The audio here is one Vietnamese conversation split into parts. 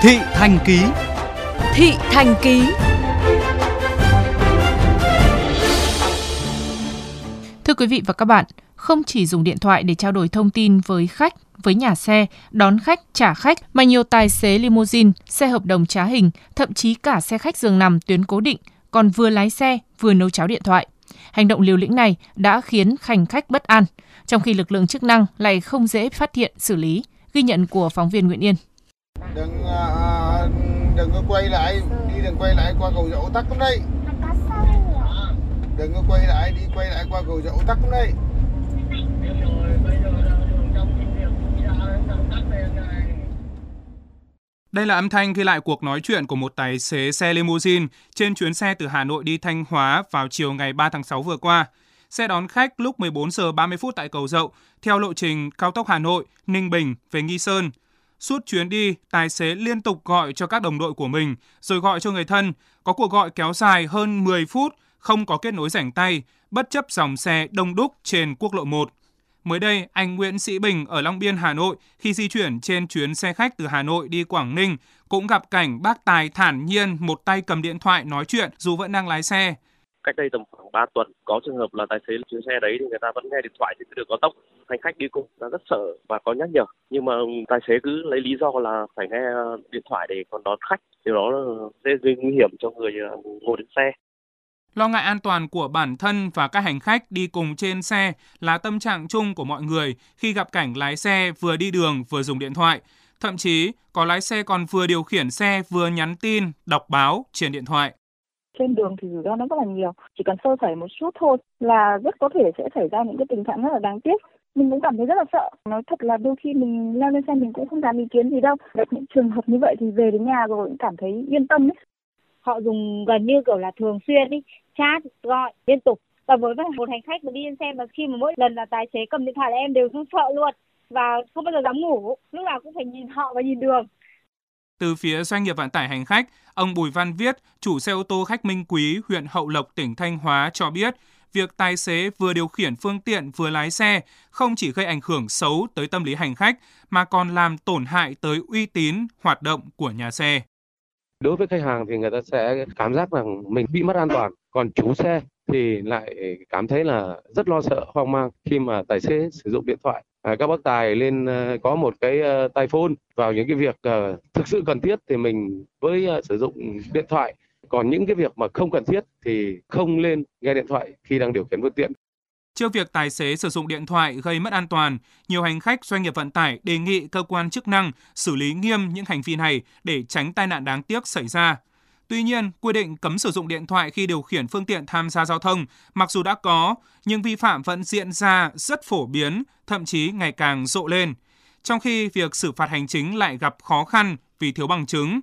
Thị Thành Ký Thị Thành Ký Thưa quý vị và các bạn, không chỉ dùng điện thoại để trao đổi thông tin với khách, với nhà xe, đón khách, trả khách, mà nhiều tài xế limousine, xe hợp đồng trá hình, thậm chí cả xe khách giường nằm tuyến cố định, còn vừa lái xe, vừa nấu cháo điện thoại. Hành động liều lĩnh này đã khiến hành khách bất an, trong khi lực lượng chức năng lại không dễ phát hiện xử lý. Ghi nhận của phóng viên Nguyễn Yên. Đừng à, đừng có quay lại, đi đừng quay lại qua cầu dậu tắc lắm đây. Đừng có quay lại, đi quay lại qua cầu dậu tắc lắm đây. Đây là âm thanh ghi lại cuộc nói chuyện của một tài xế xe limousine trên chuyến xe từ Hà Nội đi Thanh Hóa vào chiều ngày 3 tháng 6 vừa qua. Xe đón khách lúc 14 giờ 30 phút tại cầu Dậu theo lộ trình cao tốc Hà Nội, Ninh Bình về Nghi Sơn. Suốt chuyến đi, tài xế liên tục gọi cho các đồng đội của mình, rồi gọi cho người thân. Có cuộc gọi kéo dài hơn 10 phút, không có kết nối rảnh tay, bất chấp dòng xe đông đúc trên quốc lộ 1. Mới đây, anh Nguyễn Sĩ Bình ở Long Biên, Hà Nội khi di chuyển trên chuyến xe khách từ Hà Nội đi Quảng Ninh cũng gặp cảnh bác Tài thản nhiên một tay cầm điện thoại nói chuyện dù vẫn đang lái xe. Cách đây tầm khoảng 3 tuần có trường hợp là tài xế chuyến xe đấy thì người ta vẫn nghe điện thoại trên đường cao tốc. Hành khách đi cùng là rất sợ và có nhắc nhở. Nhưng mà tài xế cứ lấy lý do là phải nghe điện thoại để còn đón khách. Điều đó sẽ gây nguy hiểm cho người à, ngồi trên xe. Lo ngại an toàn của bản thân và các hành khách đi cùng trên xe là tâm trạng chung của mọi người khi gặp cảnh lái xe vừa đi đường vừa dùng điện thoại. Thậm chí, có lái xe còn vừa điều khiển xe vừa nhắn tin, đọc báo trên điện thoại. Trên đường thì rủi ro nó rất là nhiều. Chỉ cần sơ sẩy một chút thôi là rất có thể sẽ xảy ra những cái tình trạng rất là đáng tiếc. Mình cũng cảm thấy rất là sợ. Nói thật là đôi khi mình leo lên xe mình cũng không dám ý kiến gì đâu. Gặp những trường hợp như vậy thì về đến nhà rồi cũng cảm thấy yên tâm ấy. Họ dùng gần như kiểu là thường xuyên ý, chat, gọi liên tục. Và với một hành khách mà đi trên xe mà khi mà mỗi lần là tài xế cầm điện thoại là em đều không sợ luôn. Và không bao giờ dám ngủ, lúc nào cũng phải nhìn họ và nhìn đường từ phía doanh nghiệp vận tải hành khách, ông Bùi Văn Viết, chủ xe ô tô khách Minh Quý, huyện Hậu Lộc, tỉnh Thanh Hóa cho biết, việc tài xế vừa điều khiển phương tiện vừa lái xe không chỉ gây ảnh hưởng xấu tới tâm lý hành khách mà còn làm tổn hại tới uy tín hoạt động của nhà xe. Đối với khách hàng thì người ta sẽ cảm giác rằng mình bị mất an toàn, còn chủ xe thì lại cảm thấy là rất lo sợ hoang mang khi mà tài xế sử dụng điện thoại. À, các bác tài lên ờ, có một cái uh, tai phone vào những cái việc ờ, thực sự cần thiết thì mình với sử dụng điện thoại còn những cái việc mà không cần thiết thì không lên nghe điện thoại khi đang điều khiển phương tiện. Trước việc tài xế sử dụng điện thoại gây mất an toàn, nhiều hành khách doanh nghiệp vận tải đề nghị cơ quan chức năng xử lý nghiêm những hành vi này để tránh tai nạn đáng tiếc xảy ra. Tuy nhiên, quy định cấm sử dụng điện thoại khi điều khiển phương tiện tham gia giao thông mặc dù đã có, nhưng vi phạm vẫn diễn ra rất phổ biến, thậm chí ngày càng rộ lên. Trong khi việc xử phạt hành chính lại gặp khó khăn vì thiếu bằng chứng.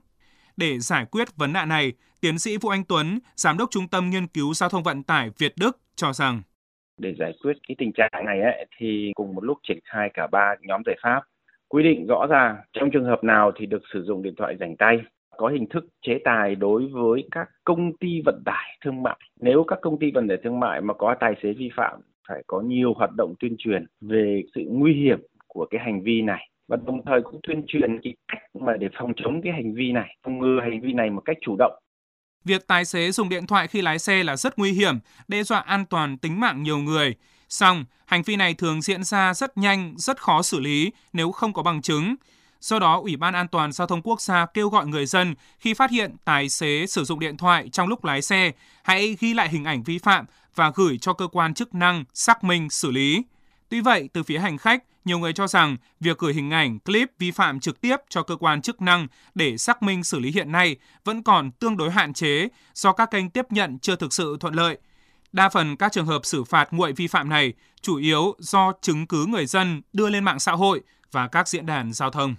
Để giải quyết vấn nạn này, tiến sĩ Vũ Anh Tuấn, Giám đốc Trung tâm Nghiên cứu Giao thông Vận tải Việt Đức cho rằng để giải quyết cái tình trạng này ấy, thì cùng một lúc triển khai cả ba nhóm giải pháp quy định rõ ràng trong trường hợp nào thì được sử dụng điện thoại rảnh tay có hình thức chế tài đối với các công ty vận tải thương mại nếu các công ty vận tải thương mại mà có tài xế vi phạm phải có nhiều hoạt động tuyên truyền về sự nguy hiểm của cái hành vi này và đồng thời cũng tuyên truyền cái cách mà để phòng chống cái hành vi này phòng ngừa hành vi này một cách chủ động Việc tài xế dùng điện thoại khi lái xe là rất nguy hiểm, đe dọa an toàn tính mạng nhiều người. Song, hành vi này thường diễn ra rất nhanh, rất khó xử lý nếu không có bằng chứng. Do đó, Ủy ban An toàn Giao thông Quốc gia kêu gọi người dân khi phát hiện tài xế sử dụng điện thoại trong lúc lái xe, hãy ghi lại hình ảnh vi phạm và gửi cho cơ quan chức năng xác minh xử lý. Tuy vậy, từ phía hành khách, nhiều người cho rằng việc gửi hình ảnh, clip vi phạm trực tiếp cho cơ quan chức năng để xác minh xử lý hiện nay vẫn còn tương đối hạn chế do các kênh tiếp nhận chưa thực sự thuận lợi. Đa phần các trường hợp xử phạt nguội vi phạm này chủ yếu do chứng cứ người dân đưa lên mạng xã hội và các diễn đàn giao thông.